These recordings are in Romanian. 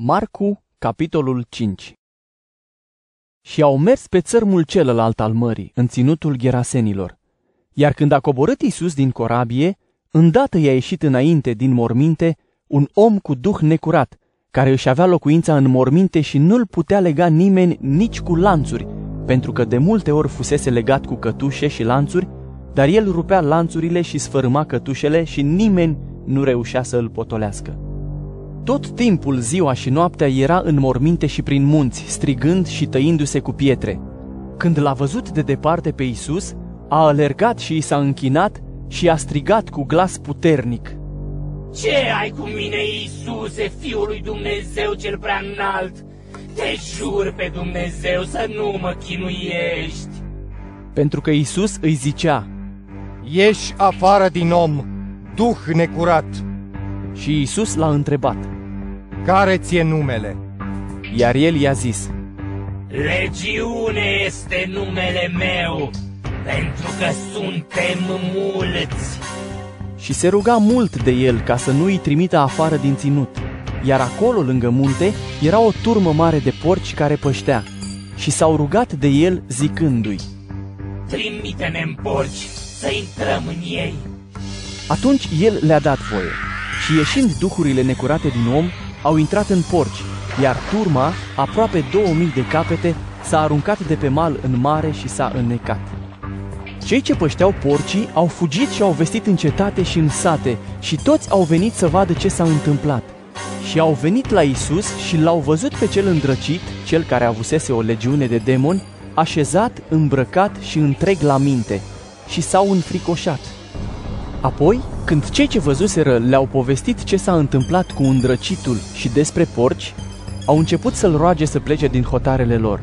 Marcu, capitolul 5 Și au mers pe țărmul celălalt al mării, în ținutul Gerasenilor. Iar când a coborât Isus din corabie, îndată i-a ieșit înainte din morminte un om cu duh necurat, care își avea locuința în morminte și nu-l putea lega nimeni nici cu lanțuri, pentru că de multe ori fusese legat cu cătușe și lanțuri, dar el rupea lanțurile și sfărâma cătușele și nimeni nu reușea să îl potolească. Tot timpul ziua și noaptea era în morminte și prin munți, strigând și tăindu-se cu pietre. Când l-a văzut de departe pe Isus, a alergat și i s-a închinat și a strigat cu glas puternic. Ce ai cu mine, Iisuse, Fiul lui Dumnezeu cel prea înalt? Te jur pe Dumnezeu să nu mă chinuiești. Pentru că Isus îi zicea, Ieși afară din om, duh necurat! Și Isus l-a întrebat. Care ți-e numele? Iar el i-a zis, Legiune este numele meu, pentru că suntem mulți. și se ruga mult de el ca să nu îi trimită afară din ținut. Iar acolo, lângă munte, era o turmă mare de porci care păștea și s-au rugat de el zicându-i. Trimite-ne în porci să intrăm în ei. Atunci el le-a dat voie și ieșind duhurile necurate din om, au intrat în porci, iar turma, aproape 2000 de capete, s-a aruncat de pe mal în mare și s-a înnecat. Cei ce pășteau porcii au fugit și au vestit în cetate și în sate și toți au venit să vadă ce s-a întâmplat. Și au venit la Isus și l-au văzut pe cel îndrăcit, cel care avusese o legiune de demoni, așezat, îmbrăcat și întreg la minte, și s-au înfricoșat. Apoi, când cei ce văzuseră le-au povestit ce s-a întâmplat cu îndrăcitul și despre porci, au început să-l roage să plece din hotarele lor.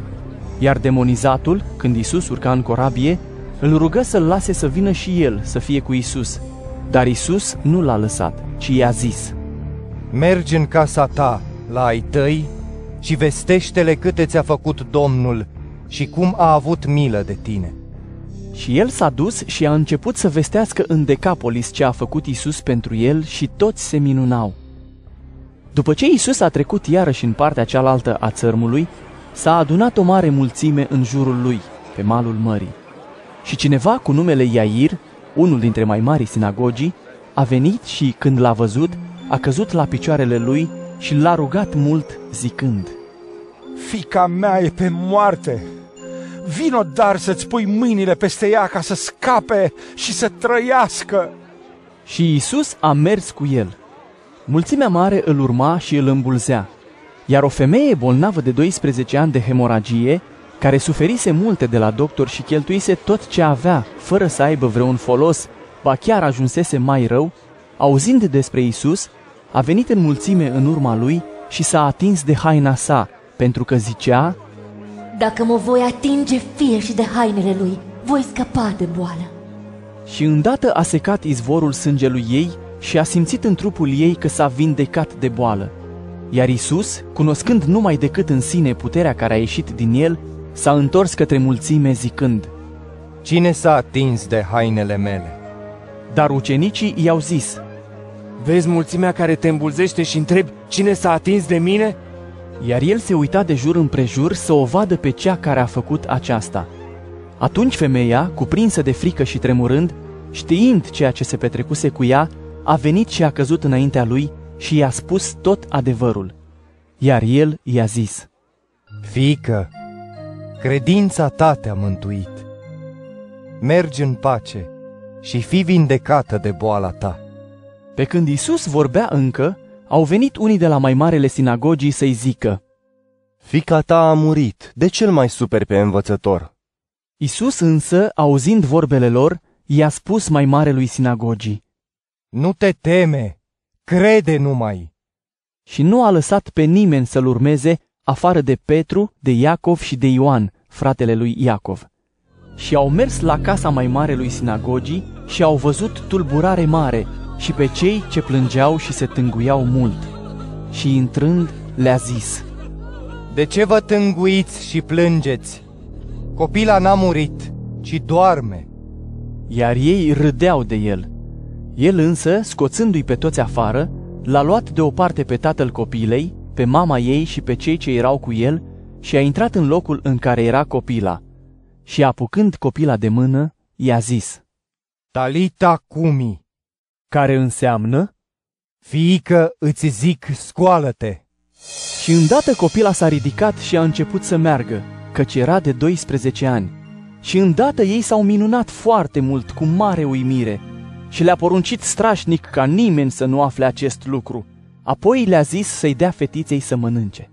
Iar demonizatul, când Isus urca în corabie, îl rugă să-l lase să vină și el să fie cu Isus. Dar Isus nu l-a lăsat, ci i-a zis, Mergi în casa ta, la ai tăi, și vestește-le câte ți-a făcut Domnul și cum a avut milă de tine. Și el s-a dus și a început să vestească în Decapolis ce a făcut Isus pentru el și toți se minunau. După ce Isus a trecut iarăși în partea cealaltă a țărmului, s-a adunat o mare mulțime în jurul lui, pe malul mării. Și cineva cu numele Iair, unul dintre mai mari sinagogii, a venit și, când l-a văzut, a căzut la picioarele lui și l-a rugat mult, zicând, Fica mea e pe moarte. Vino dar să-ți pui mâinile peste ea ca să scape și să trăiască. Și Isus a mers cu el. Mulțimea mare îl urma și îl îmbulzea. Iar o femeie bolnavă de 12 ani de hemoragie, care suferise multe de la doctor și cheltuise tot ce avea, fără să aibă vreun folos, ba chiar ajunsese mai rău, auzind despre Isus, a venit în mulțime în urma lui și s-a atins de haina sa, pentru că zicea, Dacă mă voi atinge fie și de hainele lui, voi scăpa de boală. și îndată a secat izvorul sângelui ei și a simțit în trupul ei că s-a vindecat de boală. Iar Isus, cunoscând numai decât în sine puterea care a ieșit din el, s-a întors către mulțime zicând, Cine s-a atins de hainele mele? dar ucenicii i-au zis, Vezi mulțimea care te îmbulzește și întrebi cine s-a atins de mine? Iar el se uita de jur împrejur să o vadă pe cea care a făcut aceasta. Atunci femeia, cuprinsă de frică și tremurând, știind ceea ce se petrecuse cu ea, a venit și a căzut înaintea lui și i-a spus tot adevărul. Iar el i-a zis, Fică, credința ta te-a mântuit. Mergi în pace și fii vindecată de boala ta. Pe când Isus vorbea încă, au venit unii de la mai marele sinagogii să-i zică. Fica ta a murit, de cel mai super pe învățător. Isus însă, auzind vorbele lor, i-a spus mai marelui sinagogii Nu te teme, crede numai. și nu a lăsat pe nimeni să-l urmeze afară de Petru, de Iacov și de Ioan, fratele lui Iacov. Și au mers la casa mai marelui sinagogii și au văzut tulburare mare și pe cei ce plângeau și se tânguiau mult. Și intrând, le-a zis, De ce vă tânguiți și plângeți? Copila n-a murit, ci doarme. iar ei râdeau de el. El însă, scoțându-i pe toți afară, l-a luat deoparte pe tatăl copilei, pe mama ei și pe cei ce erau cu el și a intrat în locul în care era copila. Și apucând copila de mână, i-a zis, Talita cumi, care înseamnă, fiică îți zic scoală-te. și îndată copila s-a ridicat și a început să meargă, căci era de 12 ani. Și îndată ei s-au minunat foarte mult cu mare uimire și le-a poruncit strașnic ca nimeni să nu afle acest lucru. Apoi le-a zis să-i dea fetiței să mănânce.